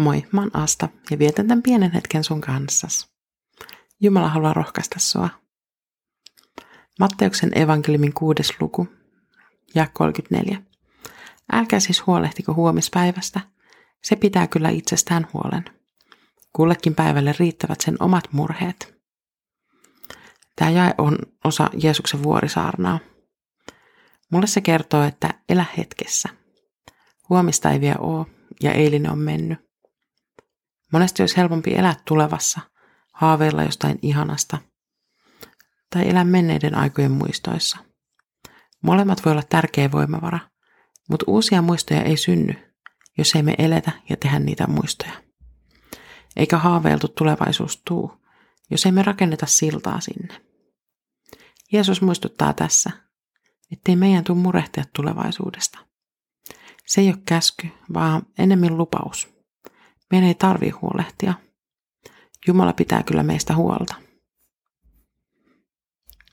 Moi, mä oon Asta ja vietän tämän pienen hetken sun kanssas. Jumala haluaa rohkaista sua. Matteuksen evankeliumin kuudes luku, ja 34. Älkää siis huolehtiko huomispäivästä, se pitää kyllä itsestään huolen. Kullekin päivälle riittävät sen omat murheet. Tämä jae on osa Jeesuksen vuorisaarnaa. Mulle se kertoo, että elä hetkessä. Huomista ei vielä ole ja eilinen on mennyt. Monesti olisi helpompi elää tulevassa, haaveilla jostain ihanasta, tai elää menneiden aikojen muistoissa. Molemmat voi olla tärkeä voimavara, mutta uusia muistoja ei synny, jos ei me eletä ja tehdä niitä muistoja. Eikä haaveiltu tulevaisuus tuu, jos ei me rakenneta siltaa sinne. Jeesus muistuttaa tässä, ettei meidän tule murehtia tulevaisuudesta. Se ei ole käsky, vaan enemmän lupaus – meidän ei tarvi huolehtia. Jumala pitää kyllä meistä huolta.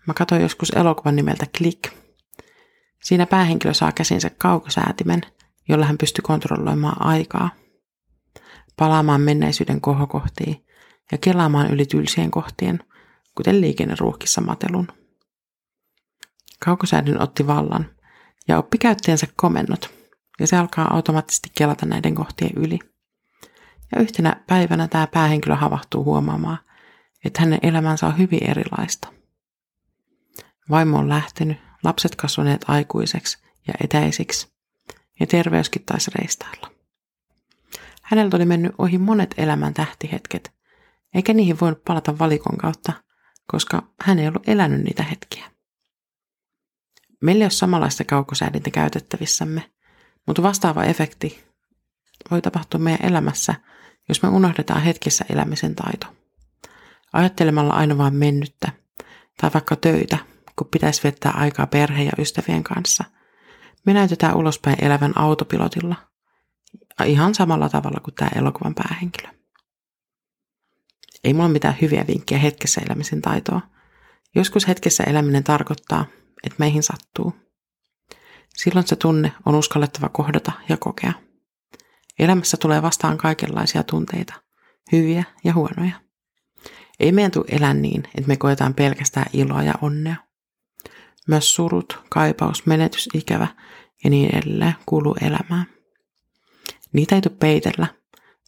Mä katsoin joskus elokuvan nimeltä Click. Siinä päähenkilö saa käsinsä kaukosäätimen, jolla hän pystyy kontrolloimaan aikaa, palaamaan menneisyyden kohokohtiin ja kelaamaan yli tylsien kohtien, kuten liikenneruuhkissa matelun. Kaukosäädin otti vallan ja oppi käyttäjänsä komennot, ja se alkaa automaattisesti kelata näiden kohtien yli – ja yhtenä päivänä tämä päähenkilö havahtuu huomaamaan, että hänen elämänsä on hyvin erilaista. Vaimo on lähtenyt, lapset kasvaneet aikuiseksi ja etäisiksi, ja terveyskin taisi reistailla. Häneltä oli mennyt ohi monet elämän tähtihetket, eikä niihin voinut palata valikon kautta, koska hän ei ollut elänyt niitä hetkiä. Meillä ei ole samanlaista kaukosäädintä käytettävissämme, mutta vastaava efekti voi tapahtua meidän elämässä – jos me unohdetaan hetkessä elämisen taito. Ajattelemalla aina vain mennyttä, tai vaikka töitä, kun pitäisi viettää aikaa perheen ja ystävien kanssa, me näytetään ulospäin elävän autopilotilla, ihan samalla tavalla kuin tämä elokuvan päähenkilö. Ei mulla mitään hyviä vinkkejä hetkessä elämisen taitoa. Joskus hetkessä eläminen tarkoittaa, että meihin sattuu. Silloin se tunne on uskallettava kohdata ja kokea. Elämässä tulee vastaan kaikenlaisia tunteita, hyviä ja huonoja. Ei meidän tule elää niin, että me koetaan pelkästään iloa ja onnea. Myös surut, kaipaus, menetys, ikävä ja niin edelleen kuuluu elämään. Niitä ei tule peitellä,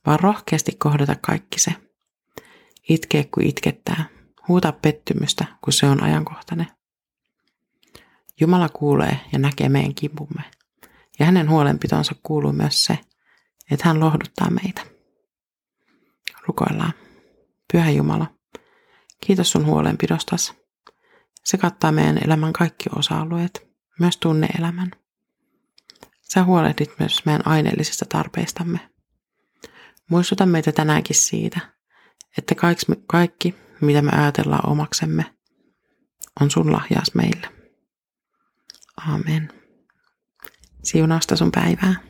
vaan rohkeasti kohdata kaikki se. Itkeä kuin itkettää, huuta pettymystä, kun se on ajankohtainen. Jumala kuulee ja näkee meidän kipumme, ja hänen huolenpitonsa kuuluu myös se, että hän lohduttaa meitä. Rukoillaan. Pyhä Jumala, kiitos sun huolenpidostas. Se kattaa meidän elämän kaikki osa-alueet, myös tunneelämän. Sä huolehdit myös meidän aineellisista tarpeistamme. Muistuta meitä tänäänkin siitä, että kaikki, mitä me ajatellaan omaksemme, on sun lahjaas meille. Amen. Siunausta sun päivää.